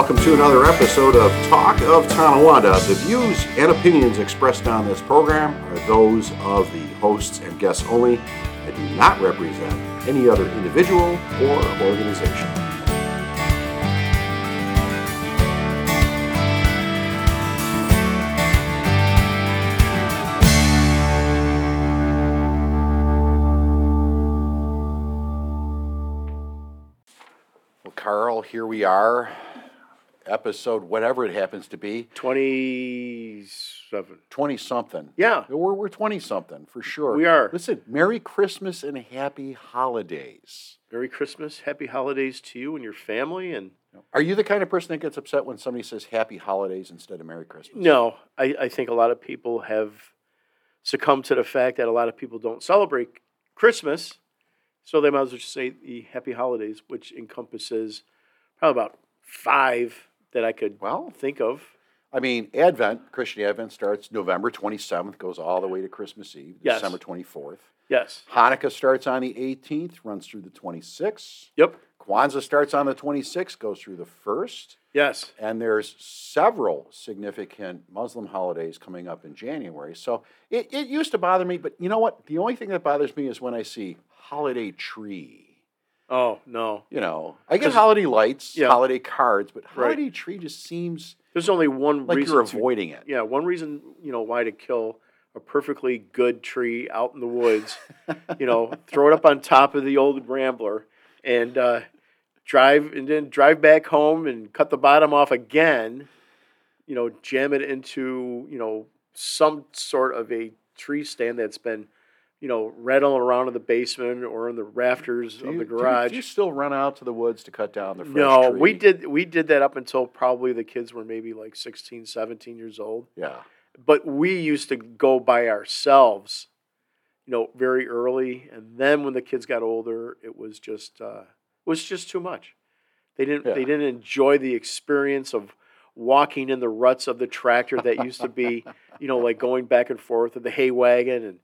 welcome to another episode of Talk of Tonawanda. The views and opinions expressed on this program are those of the hosts and guests only and do not represent any other individual or organization. Well, Carl, here we are, episode whatever it happens to be, 27. 20 something. Yeah. We're, we're 20 something for sure. We are. Listen, Merry Christmas and Happy Holidays. Merry Christmas. Happy holidays to you and your family. And Are you the kind of person that gets upset when somebody says Happy Holidays instead of Merry Christmas? no, I, I think a lot of people have succumbed to the fact that a lot of people don't celebrate Christmas. So they might as well just say the happy holidays, which encompasses probably about five that I could Well, think of. I mean, Advent, Christian Advent starts November 27th, goes all the way to Christmas Eve, Yes. December 24th. Yes. Hanukkah starts on the 18th, runs through the 26th. Yep. Kwanzaa starts on the 26th, goes through the 1st. Yes. And there's several significant Muslim holidays coming up in January. So it, it used to bother me, but you know what? The only thing that bothers me is when I see holiday tree. Oh, no. You know, I get holiday lights, Yeah. holiday cards, but Right. holiday tree just seems There's only one like reason you're to- avoiding it. Yeah, one reason, you know, why to kill a perfectly good tree out in the woods, you know, throw it up on top of the old Rambler and uh, drive and then drive back home and cut the bottom off again, you know, jam it into, you know, some sort of a tree stand that's been, you know, rattling around in the basement or in the rafters Do of you- the do you- garage. Do you, still run out to the woods to cut down the fresh no, tree? we did we did that up until probably the kids were maybe like 16, 17 years old Yeah. but we used to go by ourselves, you know, very early, and then when the kids got older, it was just uh, was just too much. They didn't Yeah. they didn't enjoy the experience of walking in the ruts of the tractor that used to be, you know, like going back and forth of the hay wagon, and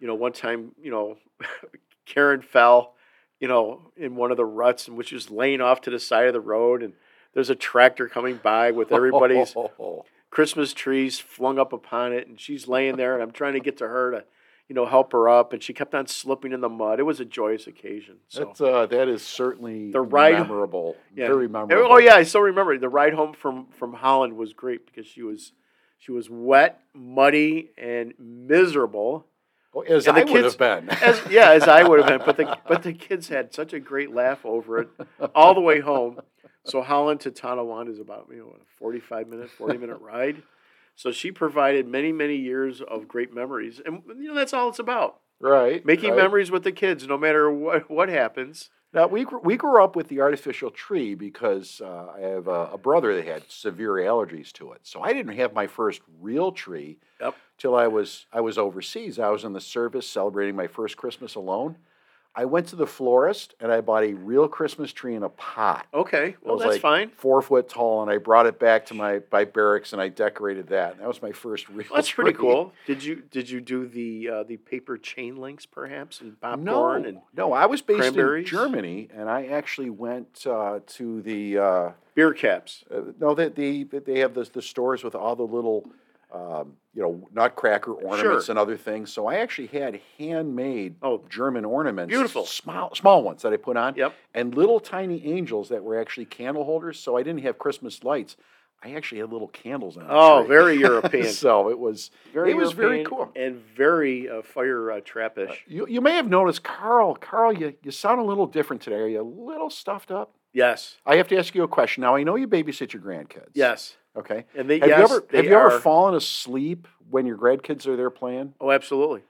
you know, one time, you know, Karen fell, you know, in one of the ruts, and which was laying off to the side of the road, and there's a tractor coming by with everybody's Christmas trees flung up upon it, and she's laying there, and I'm trying to get to her to, you know, help her up, and she kept on slipping in the mud. It was a joyous occasion. So, That's uh, that is certainly The ride- memorable. yeah. Very memorable. oh yeah, I still remember the ride home from from Holland was great because she was she was wet, muddy, and miserable. As And the I would kids- have been. As yeah, as I would have been, but the but the kids had such a great laugh over it all the way home. So Holland to Tonawanda is about you know a forty five minute, forty minute ride. So she provided many many years of great memories, and you know that's all it's about right. making right. memories with the kids, no matter what what happens. Now we we grew up with the artificial tree because uh, I have a, a brother that had severe allergies to it. So I didn't have my first real tree Yep. Till I was I was overseas. I was in the service celebrating my first Christmas alone. I went to the florist and I bought a real Christmas tree in a pot. Okay, It well was that's like fine. Four foot tall, and I brought it back to my, my barracks and I decorated that. And that was my first real. Well, that's pretty tree. cool. Did you did you do the uh, the paper chain links perhaps and popcorn No, and no, I was based in? Germany, and I actually went uh, to the uh, beer caps? uh, no, they, the they have the the stores with all the little um, you know nutcracker ornaments Sure. and other things. So I actually had handmade Oh. German ornaments, Beautiful. small small ones that I put on, Yep. and little tiny angels that were actually candle holders. So I didn't have Christmas lights. I actually had little candles on. Oh, very European. so it was Very it was very cool. and very uh, fire uh, trappish. You, you may have noticed, Carl. Carl, you, you sound a little different today. Are you a little stuffed up? yes, I have to ask you a question. Now I know you babysit your grandkids. yes, Okay. and they Have yes, you ever have you ever fallen asleep when your grandkids are there playing? Oh, absolutely.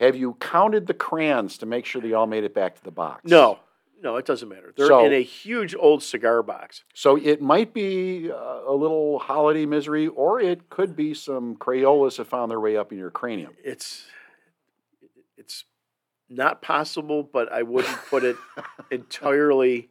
Have you counted the crayons to make sure they all made it back to the box? No, no, it doesn't matter. They're So- in a huge old cigar box. So it might be uh, a little holiday misery, or it could be some Crayolas that found their way up in your cranium. It's it's not possible, but I wouldn't put it entirely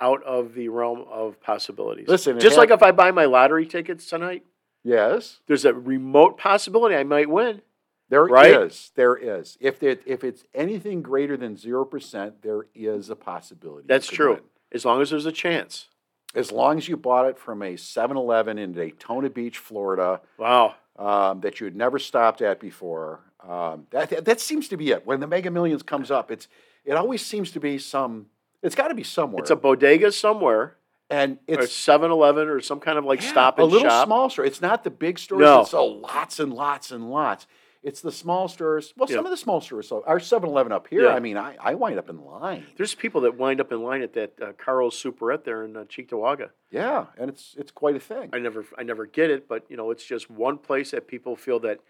out of the realm of possibilities. Listen, just like if I buy my lottery tickets tonight, Yes, there's a remote possibility I might win. there is. Right? There is. If it, if it's anything greater than zero percent, there is a possibility. That's true. win. As long as there's a chance. as long as you bought it from a 7-Eleven in Daytona Beach, Florida, Wow. um, that you had never stopped at before. Um, that, that that seems to be it. When the Mega Millions comes up, it's it always seems to be some. It's got to be somewhere. It's a bodega somewhere, and it's 7 Eleven, or some kind of like yeah, stop a little shop. small store. It's not the big stores No. that sell lots and lots and lots. It's the small stores. Well, Yeah. some of the small stores. So our 7-Eleven up here. Yeah. I mean, I, I wind up in line. There's people that wind up in line at that uh, Carl's Superette there in uh, Cheektowaga. Yeah, and it's it's quite a thing. I never, I never get it, but you know, it's just one place that people feel that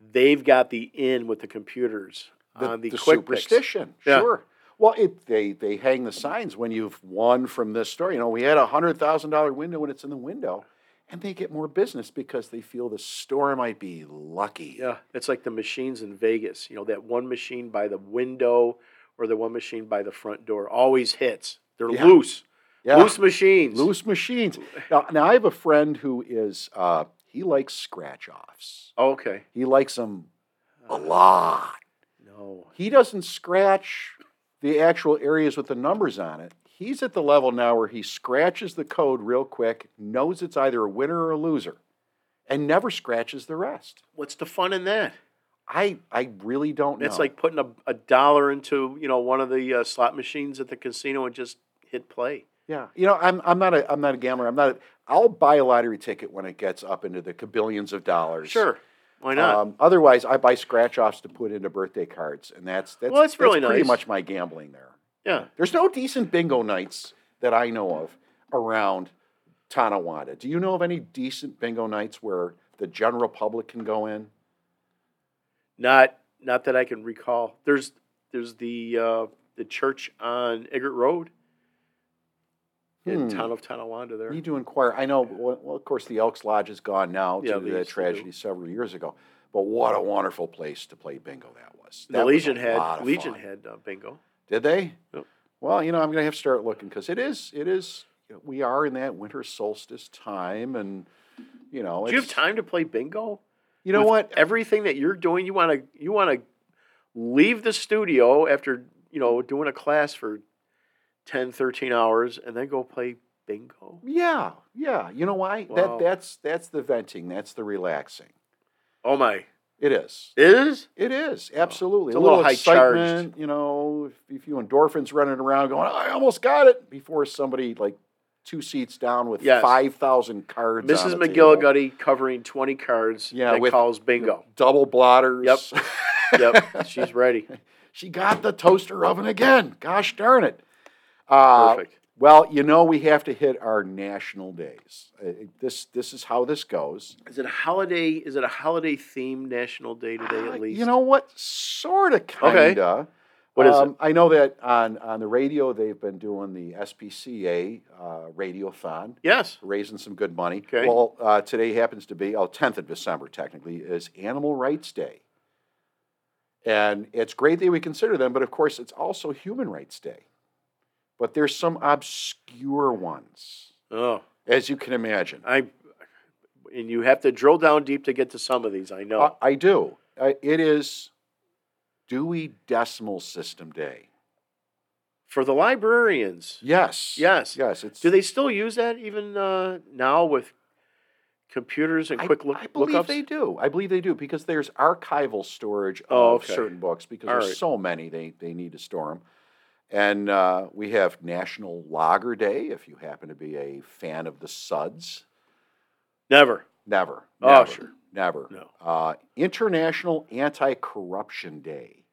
they've got the in with the computers on the, quick picks. superstition. Yeah. Sure. Well, it, they they hang the signs when you've won from this store. You know, we had a hundred thousand dollar window and it's in the window, and they get more business because they feel the store might be lucky. Yeah, it's like the machines in Vegas. You know, that one machine by the window or the one machine by the front door always hits. They're Yeah. loose, Yeah. loose machines. Loose machines. Now, now I have a friend who is uh, he likes scratch offs. Oh, okay. He likes them a lot. No. He doesn't scratch the actual areas with the numbers on it. He's at the level now where he scratches the code real quick, knows it's either a winner or a loser, and never scratches the rest. What's the fun in that? I I really don't know. It's like putting a, a dollar into you know one of the uh, slot machines at the casino and just hit play. yeah, you know, I'm I'm not a I'm not a gambler. I'm not. A, I'll buy a lottery ticket when it gets up into the billions of dollars. Sure, why not? Um, otherwise, I buy scratch offs to put into birthday cards, and that's that's, Well, that's really pretty nice. much my gambling there. yeah, There's no decent bingo nights that I know of around Tonawanda. Do you know of any decent bingo nights where the general public can go in? not not that I can recall. There's there's the uh, the church on Eggert Road in Hmm. town of Tonawanda there. Need to inquire. I know. Well, of course, the Elks Lodge is gone now Yeah, due to to tragedy several years ago. But what a wonderful place to play bingo that was. The That a Legion had Legion fun. had uh, bingo. Did they? Yep. Well, you know, I'm going to have to start looking because it is. It is. We are in that winter solstice time, and you know, Do you have time to play bingo? You know With what? Everything that you're doing, you want to you want to leave the studio after you know doing a class for 10, 13 hours, and then go play bingo. Yeah, yeah. You know why? Wow. That that's that's the venting. That's the relaxing. Oh my! It is. Is It is absolutely It's a little high charged. excitement. You know, if, if you endorphins running around going, I almost got it before somebody like two seats down with Yes. five thousand cards. on Mrs. the table. Covering twenty cards Yeah, that with- calls bingo? double blotters. Yep. yep, she's ready. she got the toaster oven again. Gosh darn it. Uh, Perfect. Well, you know we have to hit our national days. Uh, this this is how this goes. Is it a holiday? Is it a holiday themed National Day today Uh, at least? You know what? Sort of, Okay. kinda. What is it? um, I know that on on the radio they've been doing the SPCA uh, radiothon, Yes. raising some good money. Okay. Well, uh, today happens to be oh 10th of December technically is Animal Rights Day, and it's great that we consider them, but of course it's also Human Rights Day. But there's some obscure ones, Oh, as you can imagine. I. And you have to drill down deep to get to some of these. I know. Uh, I do. I, it is Dewey Decimal System Day. For the librarians, Yes. Yes. Yes. It's. do they still use that even uh, now with computers and I, quick look, I believe lookups? they do. I believe they do because there's archival storage of Oh, okay. certain books because All there's right. so many they, they need to store them. And uh, we have National Lager Day if you happen to be a fan of the Suds. Never. Never. Oh, never, sure. Never. No. Uh, International Anti Corruption Day.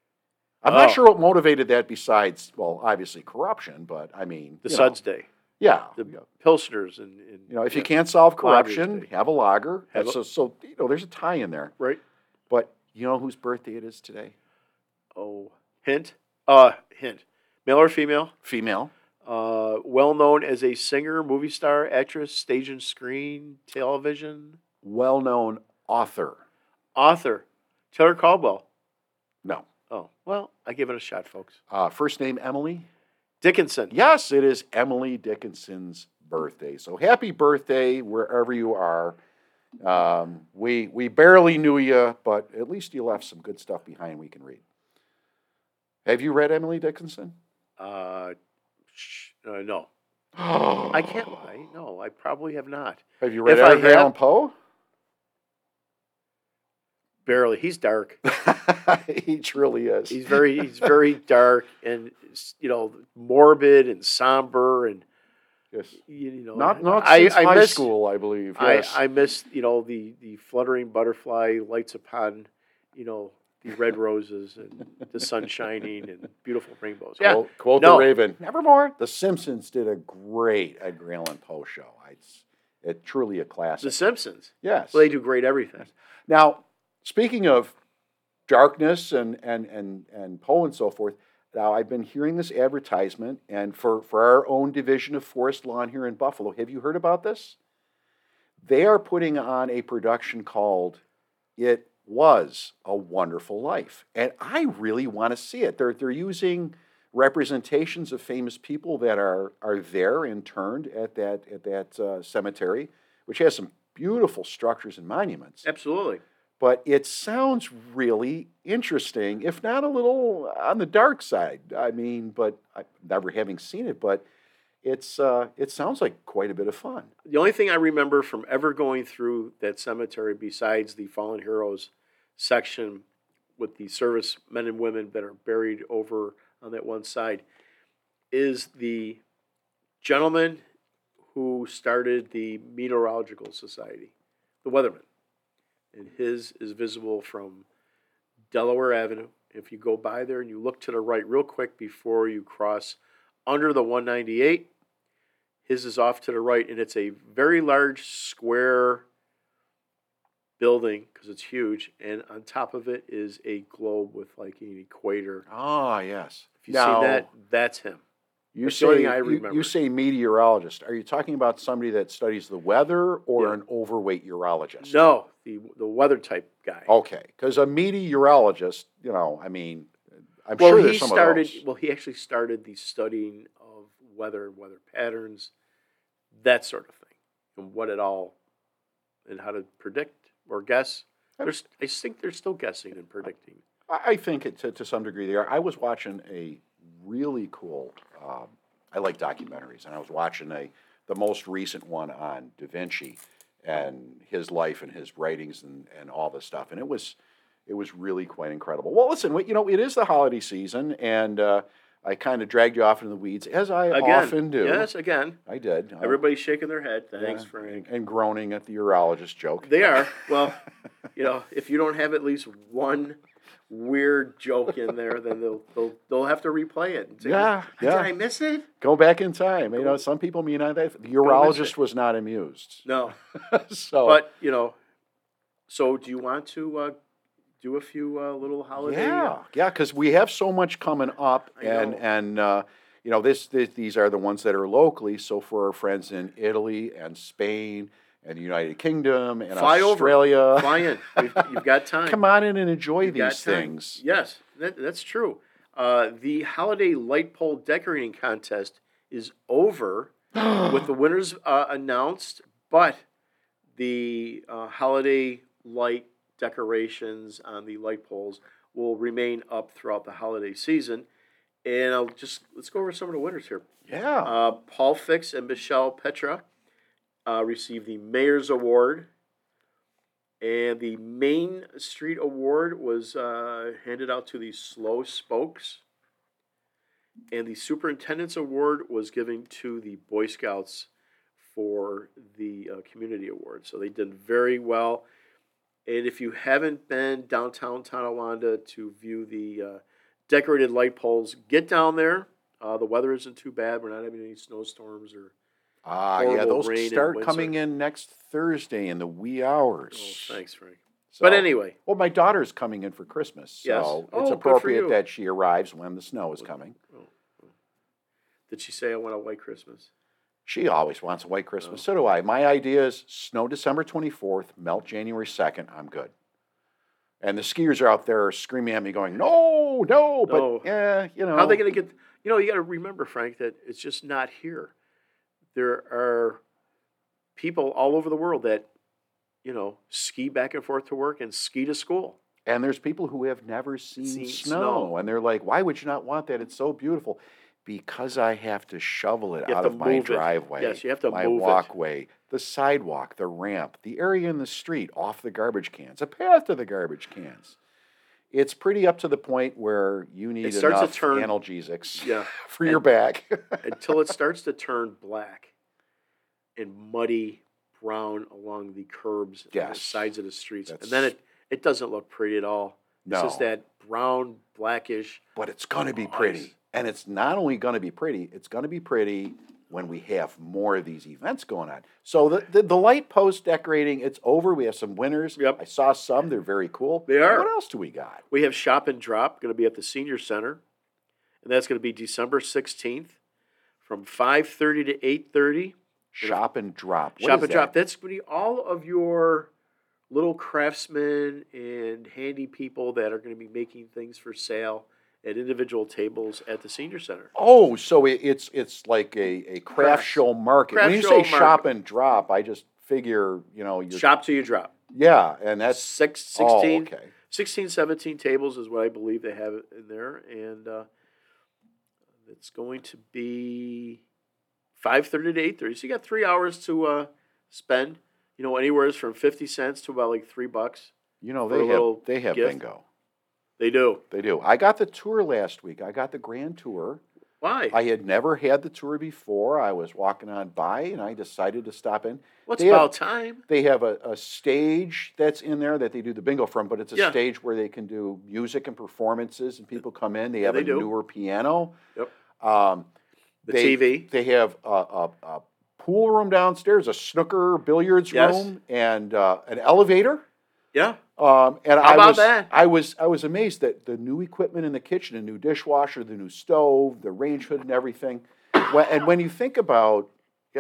I'm Oh. not sure what motivated that besides, well, obviously corruption, but I mean, The you know, Suds Day. yeah. The yeah. Pilsners and, and You know, if you can't solve corruption, have a lager. Have a- so, so, you know, there's a tie in there. right. But you know whose birthday it is today? Oh, hint. Uh, hint. Male or female? Female. Uh, well known as a singer, movie star, actress, stage and screen, television, Well known author. author, Taylor Caldwell. No. Oh, well, I give it a shot, folks. Uh, first name Emily. Dickinson. Yes, it is Emily Dickinson's birthday. So happy birthday wherever you are. Um, we we barely knew you, but at least you left some good stuff behind we can read. Have you read Emily Dickinson? Uh, sh- uh, no. I can't lie. No, I probably have not. Have you read If I Edgar Allan Poe? Barely. He's dark. he truly is. He's very he's very dark and you know morbid and somber and yes. you know Not not I, since high miss, school, I believe. Yes. I, I miss you know the the fluttering butterfly lights upon you know the red roses and the sun shining and beautiful rainbows. Yeah, Quote, oh, quote No. the Raven. Nevermore. The Simpsons did a great Edgar Allan Poe show. It's it truly a classic. The Simpsons. yes. Well, they do great everything. Now, speaking of darkness and and and and Poe and so forth, now I've been hearing this advertisement, and for for our own division of Forest Lawn here in Buffalo, have you heard about this? They are putting on a production called "It Was a Wonderful Life," and I really want to see it. They're they're using representations of famous people that are are there interned at that at that uh, cemetery, which has some beautiful structures and monuments Absolutely. but it sounds really interesting, if not a little on the dark side. I mean, but I, never having seen it, but it's uh, it sounds like quite a bit of fun. The only thing I remember from ever going through that cemetery, besides the fallen heroes section with the service men and women that are buried over on that one side, is the gentleman who started the Meteorological Society, the weatherman. And his is visible from Delaware Avenue. If you go by there and you look to the right real quick before you cross under the 198, his is off to the right, and it's a very large square building because it's huge. And on top of it is a globe with like an equator. Ah, yes. If you've seen that, that's him. you that's say you- you, say meteorologist. Are you talking about somebody that studies the weather or Yeah. an overweight urologist? No, the the weather type guy. Okay, because a meteorologist, you know, I mean, I'm well, sure he there's some started. of those. Well, he actually started the studying weather, weather patterns, that sort of thing, and what it all, and how to predict or guess. There's, I think they're still guessing and predicting. I I think it, to, to some degree they are. I was watching a really cool. Um, I like documentaries, and I was watching a the most recent one on Da Vinci and his life and his writings and, and all this stuff, and it was it was really quite incredible. Well, listen, you know, it is the holiday season, and uh, I kind of dragged you off into the weeds as I Again, often do. yes, again. I did. Everybody's shaking their head. Thanks, yeah, Frank. And groaning at the urologist joke. They are. Well, you know, if you don't have at least one weird joke in there, then they'll they'll, they'll have to replay it. And say, Yeah, Did yeah. I miss it? Go back in time. You know, some people mean I that. The urologist was not amused. No. so, But you know, so do you want to uh, do a few uh, little holiday? Yeah, yeah, because we have so much coming up, I and know. and uh, you know this, this these are the ones that are locally. So for our friends in Italy and Spain and the United Kingdom and Fly over. Australia, Fly in. You've, you've got time. come on in and enjoy You've these things. Yes, that, that's true. Uh, the holiday light pole decorating contest is over with the winners uh, announced, but the uh, holiday light decorations on the light poles will remain up throughout the holiday season. And I'll just let's go over some of the winners here. Yeah, Uh, Paul Fix and Michelle Petra uh, received the Mayor's Award. And the Main Street Award was uh, handed out to the Slow Spokes. And the Superintendent's Award was given to the Boy Scouts for the uh, Community Award. So they did very well. And if you haven't been downtown Tonawanda to view the uh, decorated light poles, get down there. Uh, the weather isn't too bad. We're not having any snowstorms or. ah, yeah, those start coming in next Thursday in the wee hours. Oh, thanks, Frank. So- But anyway, well, my daughter's coming in for Christmas, so Yes. it's Oh, for appropriate that she arrives when the snow is coming. did she say I want a white Christmas? She always wants a white Christmas. Oh. So do I. My idea is snow December 24th, melt January 2nd. I'm good. And the skiers are out there screaming at me, going, no, no. But No. yeah, you know. How are they going to get? You know, you got to remember, Frank, that it's just not here. There are people all over the world that, you know, ski back and forth to work and ski to school. And there's people who have never seen, Seen snow, snow. and they're like, "Why would you not want that? It's so beautiful." Because I have to shovel it out of my driveway. Yes, you have to my move it. walkway, the sidewalk, the ramp, the area in the street, off the garbage cans, a path to the garbage cans. It's pretty up to the point where you need enough turn- analgesics Yeah. for your back. until it starts to turn black and muddy brown along the curbs and the sides of the streets. And then it, it doesn't look pretty at all. It's No. just that brown, blackish. but it's going to be pretty. And it's not only going to be pretty, it's going to be pretty when we have more of these events going on. So the, the, the light post decorating, it's over. We have some winners. Yep. I saw some. They're very cool. They are. What else do we got? We have Shop and Drop going to be at the Senior Center, and that's going to be December 16th from 5.30 to 8.30. Shop and drop. What Shop and Drop. That's going to be all of your little craftsmen and handy people that are going to be making things for sale at individual tables at the Senior Center. Oh, so it, it's it's like a, a craft Craft- show market. craft when you say shop and drop, I just figure, you know, you're, Shop till you drop. yeah, and that's Six, 16, oh, okay. 16, 17 tables is what I believe they have in there. And uh, it's going to be 5.30 to 8.30. So you got three hours to uh, spend, you know, anywhere from 50 cents to about like three bucks. You know, they have they have gift. bingo. They do. They do. I got the tour last week. I got the grand tour. Why? I had never had the tour before. I was walking on by and I decided to stop in. What's have- about time? They have a, a stage that's in there that they do the bingo from, but it's a Yeah. stage where they can do music and performances and people come in. They Yeah, have they a do. newer piano. Yep. Um, The they, TV. They have a, a, a pool room downstairs, a snooker billiards Yes. room, and uh, an elevator. Yeah. Um, and How I about was, that? I was I was amazed that the new equipment in the kitchen, a new dishwasher, the new stove, the range hood, and everything. When, and when you think about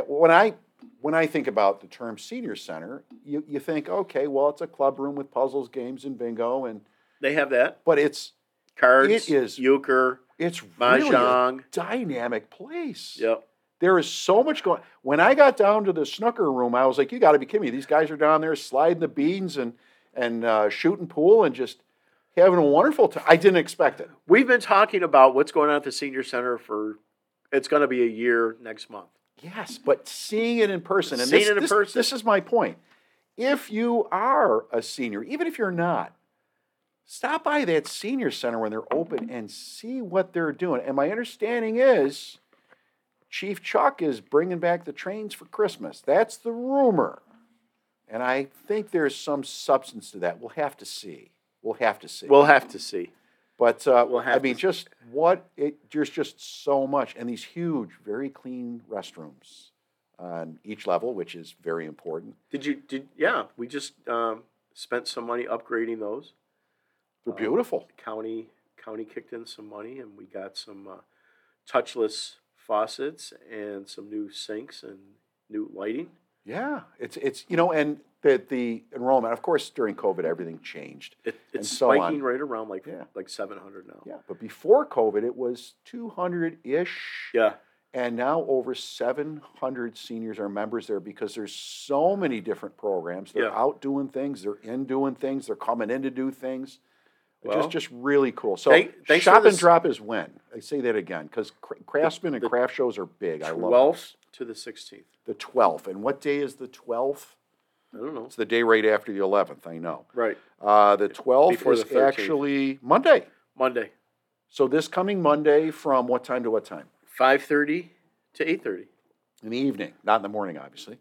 when I when I think about the term senior center, you, you think, okay, well, it's a club room with puzzles, games, and bingo, and They have that. but it's Cards. It is- Euchre. it's really a dynamic place. Yep. There is so much going. When I got down to the snooker room, I was like, "You got to be kidding me! These guys are down there sliding the beans and and uh, shooting pool and just having a wonderful time." I didn't expect it. We've been talking about what's going on at the senior center for it's going to be a year next month. Yes, but seeing it in person, and Seeing this, it in this, person. this is my point. If you are a senior, even if you're not, stop by that senior center when they're open and see what they're doing. And my understanding is, Chief Chuck is bringing back the trains for Christmas. That's the rumor, and I think there's some substance to that. We'll have to see. We'll have to see. We'll have to see. But uh, We'll I mean, just what it there's just so much, and these huge, very clean restrooms on each level, which is very important. Did you did yeah, we just um, spent some money upgrading those. They're Uh, beautiful. County county kicked in some money and we got some uh, touchless faucets and some new sinks and new lighting. Yeah, it's it's you know, and the the enrollment, of course, during COVID, everything changed. It, And it's so on. spiking right around like Yeah. like 700 now. Yeah, but before COVID, it was two hundred ish. Yeah. And now over 700 seniors are members there because there's so many different programs. They're Yeah. out doing things, they're in doing things, they're coming in to do things. Well, just, just really cool. So thank- shop and drop is when? I say that again because craftsmen and the craft shows are big. I love 12th to the 16th. the 12th. And what day is the 12th? I don't know. It's the day right after the 11th, I know. Right. Uh, the 12th Before is the 13th. actually Monday. Monday, So this coming Monday from what time to what time? 5:30 to 8:30. In the evening, not in the morning, obviously.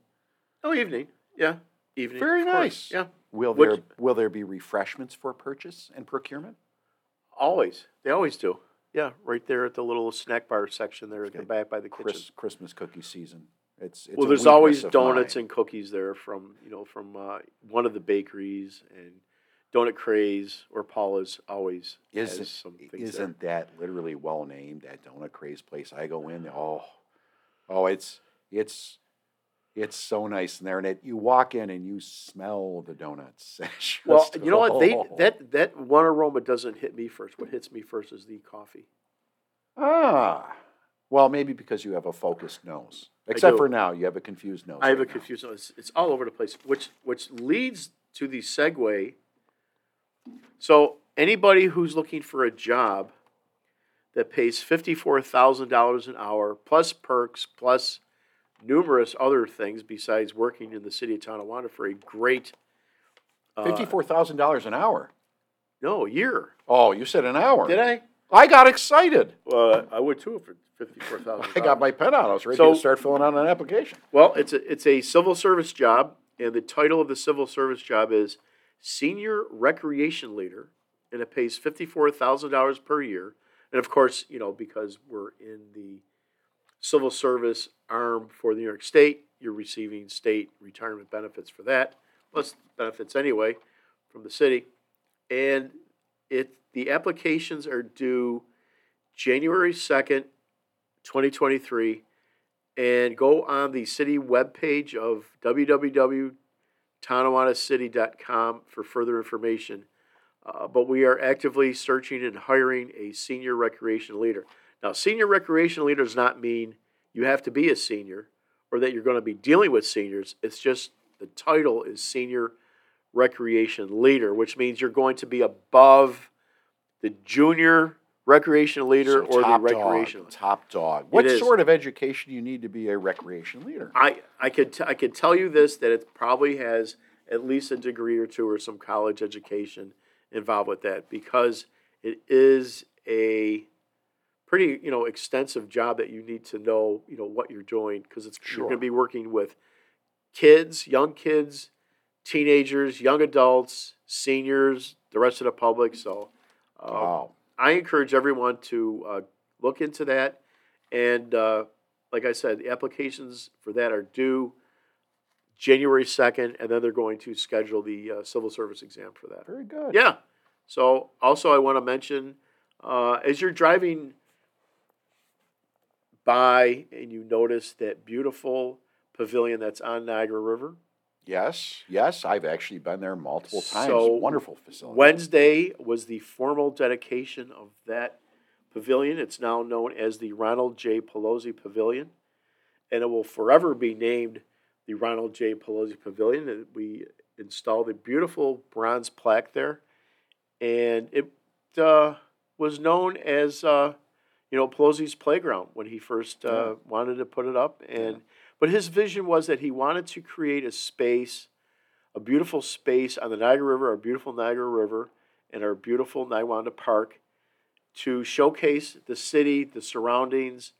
Oh, evening. Yeah. Evening. Very nice. Yeah. Will there will there be refreshments for purchase and procurement? Always. They always do. Yeah, right there at the little snack bar section there at the Okay. back by the Chris, kitchen. Christmas cookie season. It's, it's well, there's always donuts mine. and cookies there from you know from uh, one of the bakeries and Donut Craze or Paula's always isn't some things isn't that literally well named that donut craze place? I go in, oh, oh, it's it's it's so nice in there, and it, you walk in and you smell the donuts. Well, you know what? They oh. that that one aroma doesn't hit me first. What hits me first is the coffee. ah, well, maybe because you have a focused nose. Except for now, you have a confused nose. I have a now. confused. It's, it's all over the place, which which leads to the segue. So anybody who's looking for a job, that pays $54,000 an hour, plus perks, plus numerous other things besides working in the city of Tonawanda for a great. Uh, Fifty-four thousand dollars an hour. No, a year. Oh, you said an hour. Did I? I got excited. Well, I would too for fifty-four thousand. I got my pen out. I was ready So- to start filling out an application. Well, it's a it's a civil service job, and the title of the civil service job is senior recreation leader, and it pays fifty-four thousand dollars per year. And of course, you know because we're in the civil service arm for the New York State, you're receiving state retirement benefits for that, plus benefits anyway from the city, and it the applications are due January second, twenty twenty-three and go on the city webpage of www.tonawandacity.com for further information. Uh, but we are actively searching and hiring a senior recreation leader. Now, senior recreation leader does not mean you have to be a senior or that you're going to be dealing with seniors. It's just the title is senior recreation leader, which means you're going to be above the junior recreation leader So or the top recreation. Dog, top dog. What is. sort of education do you need to be a recreation leader? I I could t- I could tell you this that it probably has at least a degree or two or some college education involved with that because it is a pretty you know extensive job that you need to know you know what you're doing because it's you're going to be working with kids, young kids, teenagers, young adults, seniors, the rest of the public. So. Um, wow. I encourage everyone to uh, look into that. And uh, like I said, the applications for that are due January 2nd, and then they're going to schedule the uh, civil service exam for that. Very good. Yeah. So also, I want to mention uh, as you're driving by and you notice that beautiful pavilion that's on Niagara River, Yes, yes. I've actually been there multiple times. So, Wonderful facility. Wednesday was the formal dedication of that pavilion. It's now known as the Ronald J. Pilozzi Pavilion, and it will forever be named the Ronald J. Pilozzi Pavilion. We installed a beautiful bronze plaque there, and it uh, was known as uh, you know Pilozzi's playground when he first uh, Yeah. wanted to put it up. And but his vision was that he wanted to create a space a beautiful space on the Niagara River, our beautiful Niagara River, and our beautiful Niawanda Park to showcase the city, the surroundings,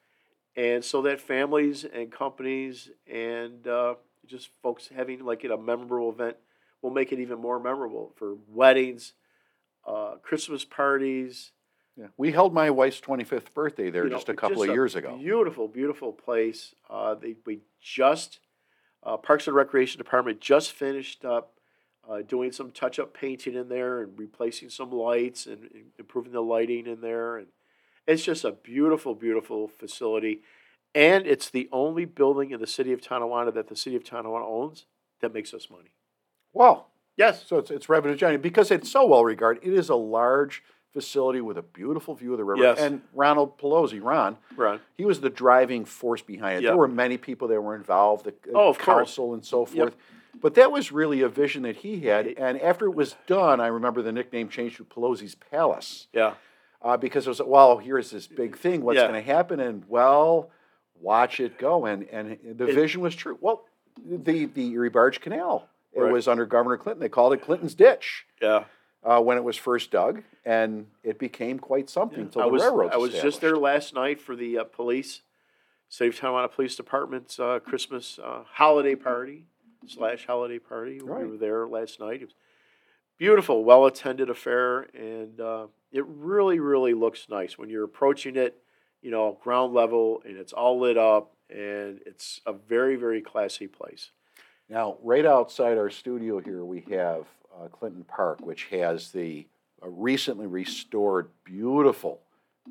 and so that families and companies and uh, just folks having like a memorable event will make it even more memorable for weddings, uh, Christmas parties. Yeah. We held my wife's 25th birthday there you know, just a couple of a years ago. Beautiful, beautiful place. Uh, they, we just uh, Parks and Recreation Department just finished up uh, doing some touch-up painting in there and replacing some lights and, and improving the lighting in there, and it's just a beautiful, beautiful facility. And it's the only building in the city of Tonawanda that the city of Tonawanda owns that makes us money. Wow. Yes. So it's, it's revenue generating because it's so well regarded. It is a large facility with a beautiful view of the river. Yes. And Ronald Pilozzi, Ron, Ron. he was the driving force behind it. Yep. There were many people that were involved, the uh, Oh, of course. council and so forth. But that was really a vision that he had. And after it was done, I remember the nickname changed to Pilozzi's Palace Yeah. uh, because it was, well, here's this big thing. What's Yeah. going to happen? And, well, watch it go. And, and the It- vision was true. Well, the, the Erie Barge Canal, it Right. was under Governor Clinton. They called it Clinton's Ditch Yeah. Uh, when it was first dug, and it became quite something until I the was railroads I was just there last night for the uh, police, City of Tonawanda Police Department's uh, Christmas uh, holiday party slash holiday party. Right. We were there last night. It was beautiful, well attended affair, and uh, it really really looks nice when you're approaching it. You know, ground level, and it's all lit up, and it's a very very classy place. Now, right outside our studio here, we have uh, Clinton Park, which has the uh, recently restored, beautiful,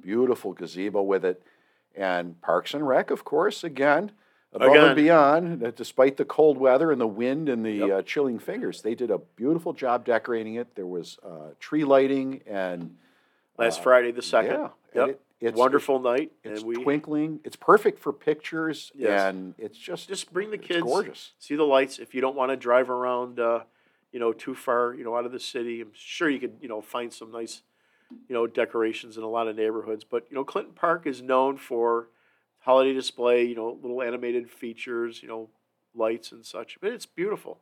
beautiful gazebo with it, and Parks and Rec, of course, again. Above Again. and beyond, that despite the cold weather and the wind and the Yep. uh, chilling fingers, they did a beautiful job decorating it. There was uh, tree lighting and Last Uh, Friday the second. yeah, and Yep. it- it's Wonderful night, It's and we twinkling. It's perfect for pictures, Yes. and it's just just bring the kids. gorgeous. see the lights. If you don't want to drive around, uh, you know, too far, you know, out of the city, I'm sure you could, you know, find some nice you know, decorations in a lot of neighborhoods. But you know, Clinton Park is known for holiday display. You know, little animated features. You know, lights and such. But it's beautiful,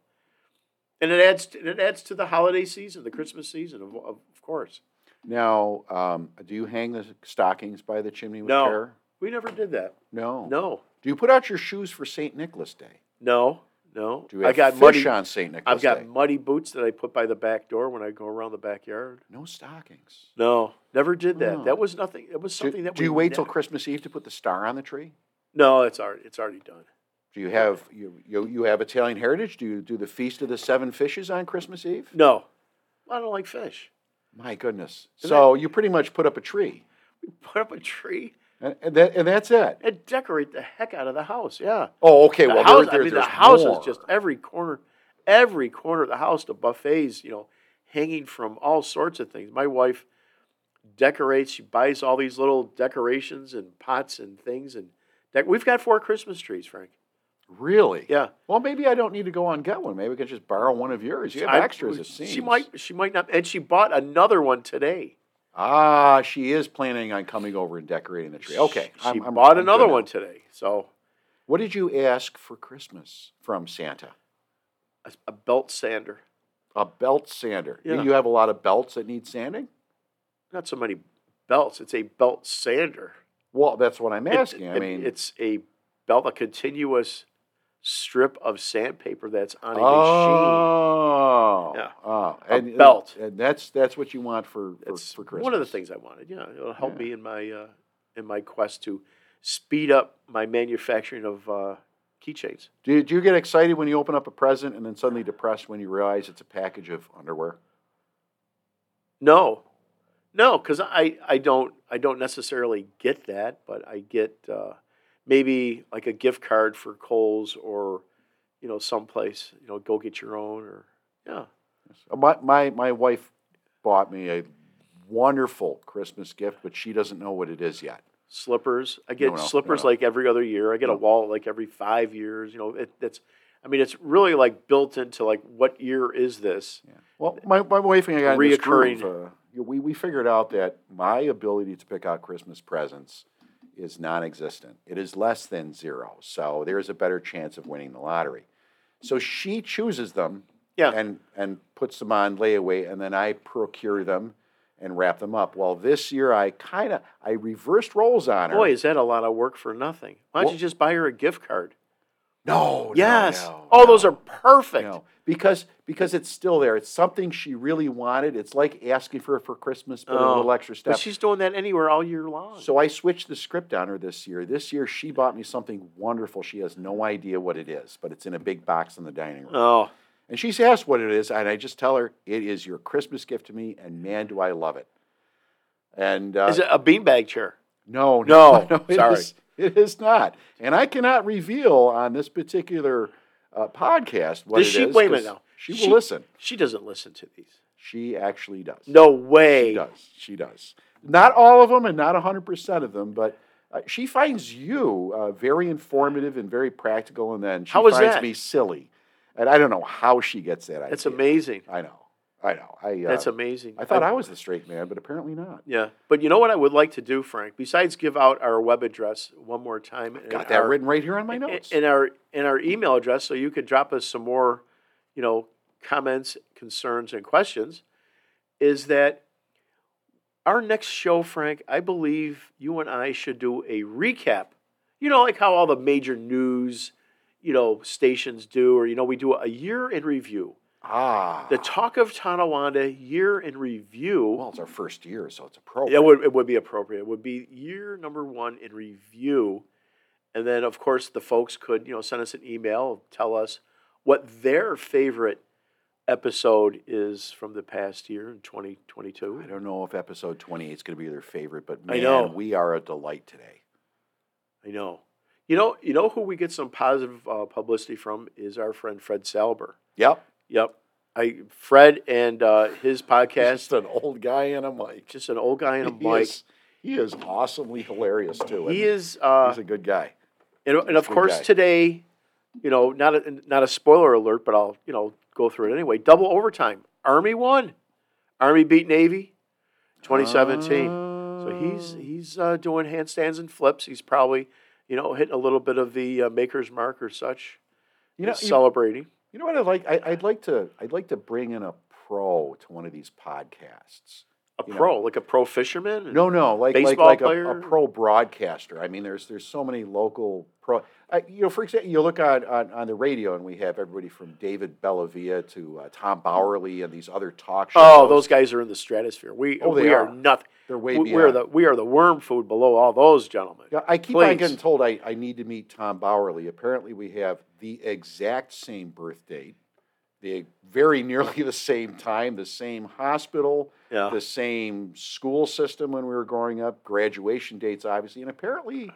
and it adds to, it adds to the holiday season, the Christmas season, of of, of course. Now, um, do you hang the stockings by the chimney with No. care? We never did that. No. No, Do you put out your shoes for St. Nicholas Day? no, no. Do you have I got fish muddy. on St. Nicholas I've got Day? muddy boots that I put by the back door when I go around the backyard. No stockings. No, never did that. That was nothing. It was Do, something that do we you wait till Christmas Eve to put the star on the tree? No, it's already it's already done. Do you have you, you you have Italian heritage? Do you do the feast of the seven fishes on Christmas Eve? No, I don't like fish. My goodness! Isn't So you pretty much put up a tree, We put up a tree and, and that and that's it. and decorate the heck out of the house. Yeah, Oh, okay. the Well, house. there, there, I mean, the house more. is just every corner, every corner of the house. The buffets, you know, hanging from all sorts of things. My wife decorates. She buys all these little decorations and pots and things, and dec- we've got four Christmas trees, Frank. really. Yeah. Well, maybe I don't need to go on get one. Maybe we can just borrow one of yours. You have I- extras. It seems. She might. She might not. And she bought another one today. Ah, she is planning on coming over and decorating the tree. Okay. She I'm- I'm- bought I'm another one today. So What did you ask for Christmas from Santa? a, a belt sander. A belt sander. Do Yeah. You have a lot of belts that need sanding? Not so many belts. It's a belt sander. Well, that's what I'm It- asking. I mean, it's a belt, a continuous strip of sandpaper that's on a machine. oh, Yeah. oh, A and, belt. and that's that's what you want for for, It's for Christmas. one of the things I wanted. Yeah, it'll help Yeah. me in my uh, in my quest to speed up my manufacturing of uh, keychains. Do you, do you get excited when you open up a present and then suddenly depressed when you realize it's a package of underwear? No, no, because I, I don't I don't necessarily get that, but I get uh, maybe like a gift card for Kohl's or you know someplace you know go get your own or yeah Uh, My my my wife bought me a wonderful Christmas gift, but she doesn't know what it is yet. slippers. I get No, no, slippers no. like every other year. I get a wallet like every five years. You know it, it's I mean it's really like built into like what year is this? Yeah. Well, my, my wife and I got Reoccurring. groove, uh, we, we figured out that my ability to pick out Christmas presents is non existent. It is less than zero. So there's a better chance of winning the lottery. So she chooses them Yeah. and, and puts them on layaway, and then I procure them and wrap them up. Well, this year I kind of I reversed roles on her. Boy, is that a lot of work for nothing? Why don't Well- you just buy her a gift card? No, no, Yes. no, oh, no. those are perfect. No, because because it's still there. It's something she really wanted. It's like asking for for Christmas, but a Oh, little extra step. But she's doing that anywhere all year long. So I switched the script on her this year. This year she bought me something wonderful. She has no idea what it is, but it's in a big box in the dining room. oh, And she's asked what it is, and I just tell her it is your Christmas gift to me, and man, do I love it. And uh, is it a beanbag chair? no, No, no, it sorry. is- it is not. And I cannot reveal on this particular uh, podcast what Does it she- is, wait a minute now. She will She- listen. She doesn't listen to these. She actually does. No way. She does. She does. Not all of them and not 100% of them, but uh, she finds you uh, very informative and very practical, and then she finds that? me silly. And I don't know how she gets that idea. That's amazing. I know. I know. I, uh, That's amazing. I thought I was the straight man, but apparently not. Yeah, but you know what I would like to do, Frank? Besides give out our web address one more time, and Got that our, written right here on my notes. and our and our email address, so you could drop us some more, you know, comments, concerns, and questions. Is that our next show, Frank? I believe you and I should do a recap. You know, like how all the major news, you know, stations do, or you know, we do a year in review. Ah. The Talk of Tonawanda year in review. well, it's our first year, so it's appropriate. It would, it would be appropriate. It would be year number one in review. And then, of course, the folks could, you know, send us an email, tell us what their favorite episode is from the past year in 2022. I don't know if episode 28 is going to be their favorite, but I know. we are a delight today. I know. You know, you know who we get some positive uh, publicity from is our friend Fred Salber. Yep. Yep. I Fred and uh, his He's podcast, just an old guy in a mic. just an old guy in a He mic. is- he is awesomely hilarious too. He is uh, he's a good guy. And, and of course, guy. today, you know, not a, not a spoiler alert, but I'll you know go through it anyway. Double overtime. Army won. Army beat Navy. 2017. so he's Oh. he's uh, doing handstands and flips. He's probably you know hitting a little bit of the uh, maker's mark or such. you know, He's you, celebrating. You know what I'd like? I, I'd like to. I'd like to bring in a pro to one of these podcasts. A you know. pro, like a pro fisherman. No, no, like like like a, a pro broadcaster. I mean, there's there's so many local pro. I, you know, for example, you look on, on on the radio, and we have everybody from David Bellavia to uh, Tom Bauerle and these other talk shows. Oh, those guys are in the stratosphere. We Oh, we are, are. nothing. they're way We, we're the we are the worm food below all those gentlemen. Yeah, I keep on getting told I, I need to meet Tom Bauerle. Apparently, we have the exact same birth date, the very nearly the same time, the same hospital, Yeah. the same school system when we were growing up, graduation dates, obviously, and apparently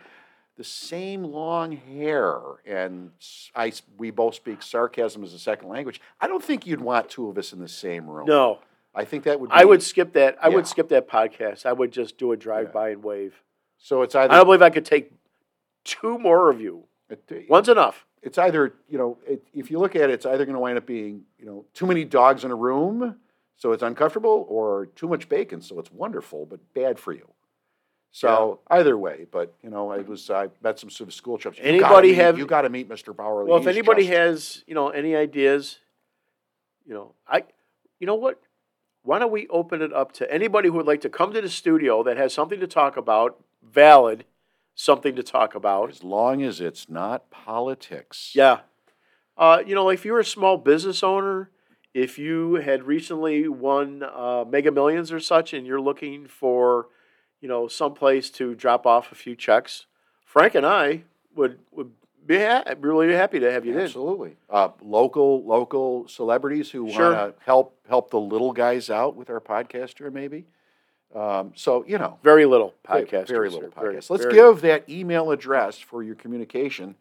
the same long hair. And I, we both speak sarcasm as a second language. I don't think you'd want two of us in the same room. No, I think that would. Be, I would skip that. I Yeah. would skip that podcast. I would just do a drive by and wave. So it's either. I don't believe I could take two more of you. One's enough. It's either you know it, if you look at it it's either going to wind up being you know too many dogs in a room so it's uncomfortable or too much bacon so it's wonderful but bad for you so either way but you know i was i met some sort of school trips You Anybody meet- have- you got to meet mr Bauerle. Well, if He's anybody just- has, you know, any ideas, you know, I, you know what? Why don't we open it up to anybody who would like to come to the studio that has something to talk about, valid, something to talk about. as long as it's not politics Yeah. Uh, you know, if you're a small business owner, if you had recently won uh, Mega Millions or such, and you're looking for, you know, someplace to drop off a few checks, Frank and I would would be ha- really happy to have you in. absolutely uh, local local celebrities who Sure. want to help help the little guys out with our podcaster maybe um, so you know Very little podcast. Very little podcast. Let's very- give that email address for your communication.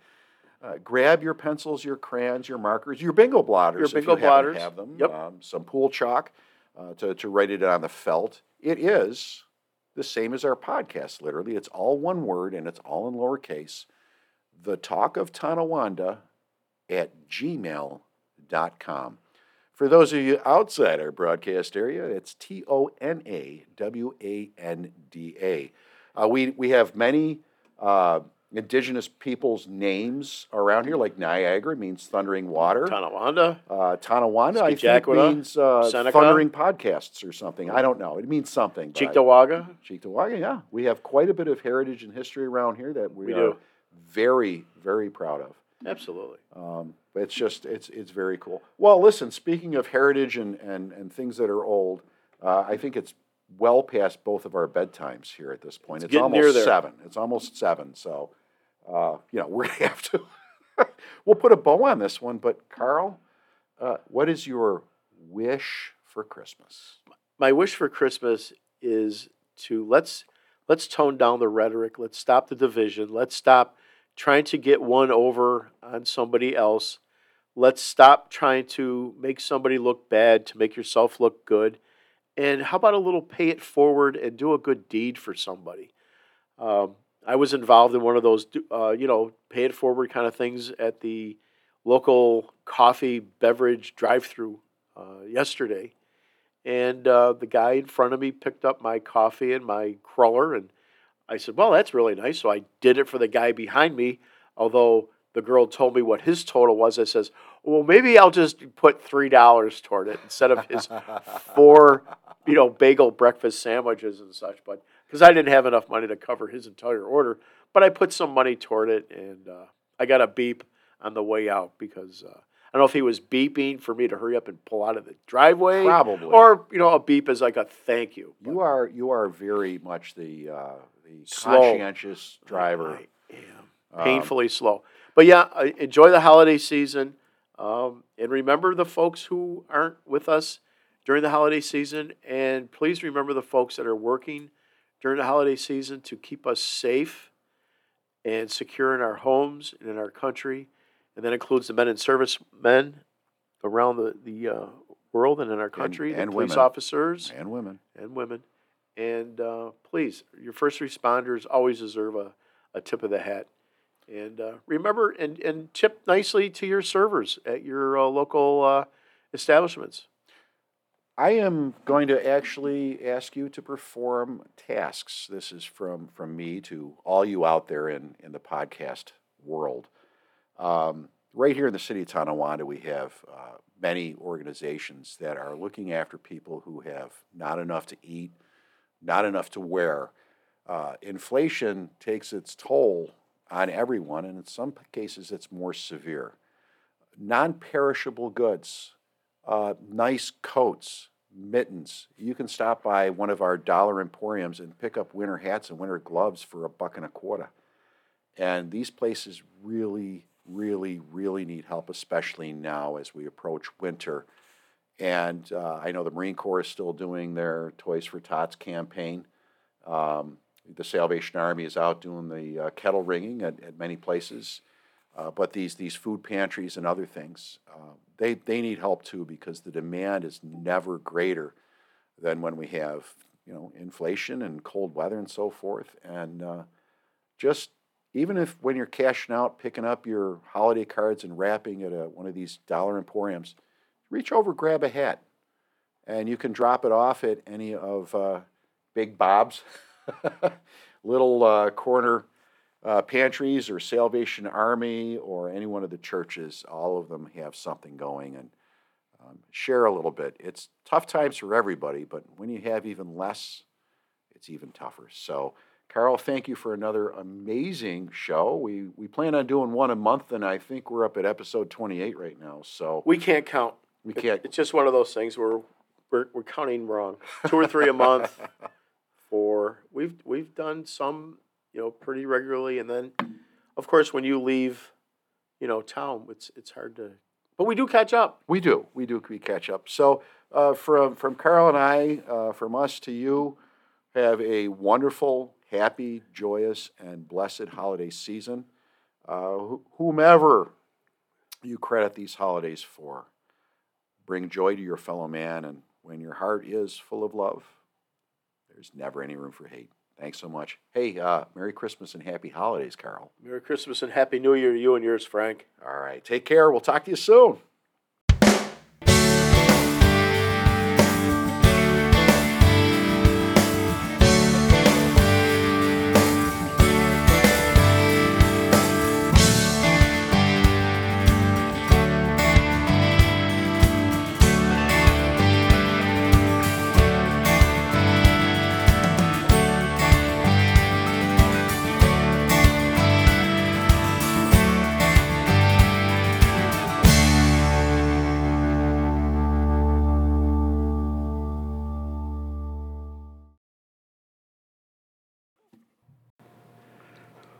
Uh, grab your pencils, your crayons, your markers, your bingo blotters. Your bingo you blotters. Have them. Yep. Um, some pool chalk uh, to, to write it on the felt. It is the same as our podcast, literally. It's all one word and it's all in lowercase. The Talk of Tonawanda at gmail.com. For those of you outside our broadcast area, it's T O N A W A N D A. Uh, we, we have many uh, indigenous people's names around here, like Niagara means thundering water. Tonawanda. Uh, Tonawanda, I think, means uh, thundering podcasts or something. I don't know. It means something. Cheektowaga. Cheektowaga, yeah. We have quite a bit of heritage and history around here that we, We are do. very, very proud of. Absolutely. Um, but it's just it's it's very cool. Well, listen, speaking of heritage and and, and things that are old, uh, I think it's well past both of our bedtimes here at this point. It's, getting almost seven. It's almost seven. So, uh, you know, we're gonna have to. we'll put a bow on this one. But Carl, uh, what is your wish for Christmas? my wish for Christmas is to let's let's tone down the rhetoric. Let's stop the division. Let's stop trying to get one over on somebody else. Let's stop trying to make somebody look bad to make yourself look good. And how about a little pay it forward and do a good deed for somebody? Um, I was involved in one of those, uh, you know, pay it forward kind of things at the local coffee beverage drive-through uh, yesterday and uh, the guy in front of me picked up my coffee and my cruller and i said well that's really nice so i did it for the guy behind me although the girl told me what his total was i says well maybe i'll just put three dollars toward it instead of his four you know bagel breakfast sandwiches and such but because i didn't have enough money to cover his entire order but i put some money toward it and uh, i got a beep on the way out because uh, I don't know if he was beeping for me to hurry up and pull out of the driveway, Probably. or you know, a beep is like a thank you. But You are you are very much the uh, the Slow. conscientious driver. I am Um, painfully slow. But yeah, uh, enjoy the holiday season, um, and remember the folks who aren't with us during the holiday season, and please remember the folks that are working during the holiday season to keep us safe and secure in our homes and in our country, and that includes the men and servicemen around the the uh, world and in our country, and the police women. officers and women. and women. And uh, please, your first responders always deserve a, a tip of the hat. And uh, remember, and, and tip nicely to your servers at your uh, local uh, establishments. I am going to actually ask you to perform tasks. This is from, from me to all you out there in, in the podcast world. Um, right here in the city of Tonawanda, we have uh, many organizations that are looking after people who have not enough to eat, not enough to wear. Uh, inflation takes its toll on everyone, and in some cases, it's more severe. Non perishable goods, uh, nice coats, mittens. You can stop by one of our dollar emporiums and pick up winter hats and winter gloves for a buck and a quarter. And these places really, really, really need help, especially now as we approach winter. And uh, I know the Marine Corps is still doing their Toys for Tots campaign. Um, the Salvation Army is out doing the uh, kettle ringing at, at many places. Uh, but these, these food pantries and other things, uh, they, they need help too because the demand is never greater than when we have you know inflation and cold weather and so forth. And uh, just even if when you're cashing out, picking up your holiday cards and wrapping at a, one of these dollar emporiums, reach over, grab a hat, and you can drop it off at any of uh, Big Bob's little uh, corner uh, pantries or Salvation Army or any one of the churches. All of them have something going and um, share a little bit. It's tough times for everybody, but when you have even less, it's even tougher. So. Carl, thank you for another amazing show. We we plan on doing one a month, and I think we're up at episode 28 right now. So We can't count. We can't. It's just one of those things where we're, we're counting wrong. Two or three a month. For we've we've done some, you know, pretty regularly, and then, of course, when you leave, you know, town, it's it's hard to. But we do catch up. We do. We do. We catch up. So uh, from from Carl and I, uh, from us to you, have a wonderful, happy, joyous, and blessed holiday season. Uh, wh- whomever you credit these holidays for, bring joy to your fellow man, and when your heart is full of love, there's never any room for hate. Thanks so much. Hey, uh, Merry Christmas and Happy Holidays, Carl. Merry Christmas and Happy New Year to you and yours, Frank. All right. Take care. We'll talk to you soon.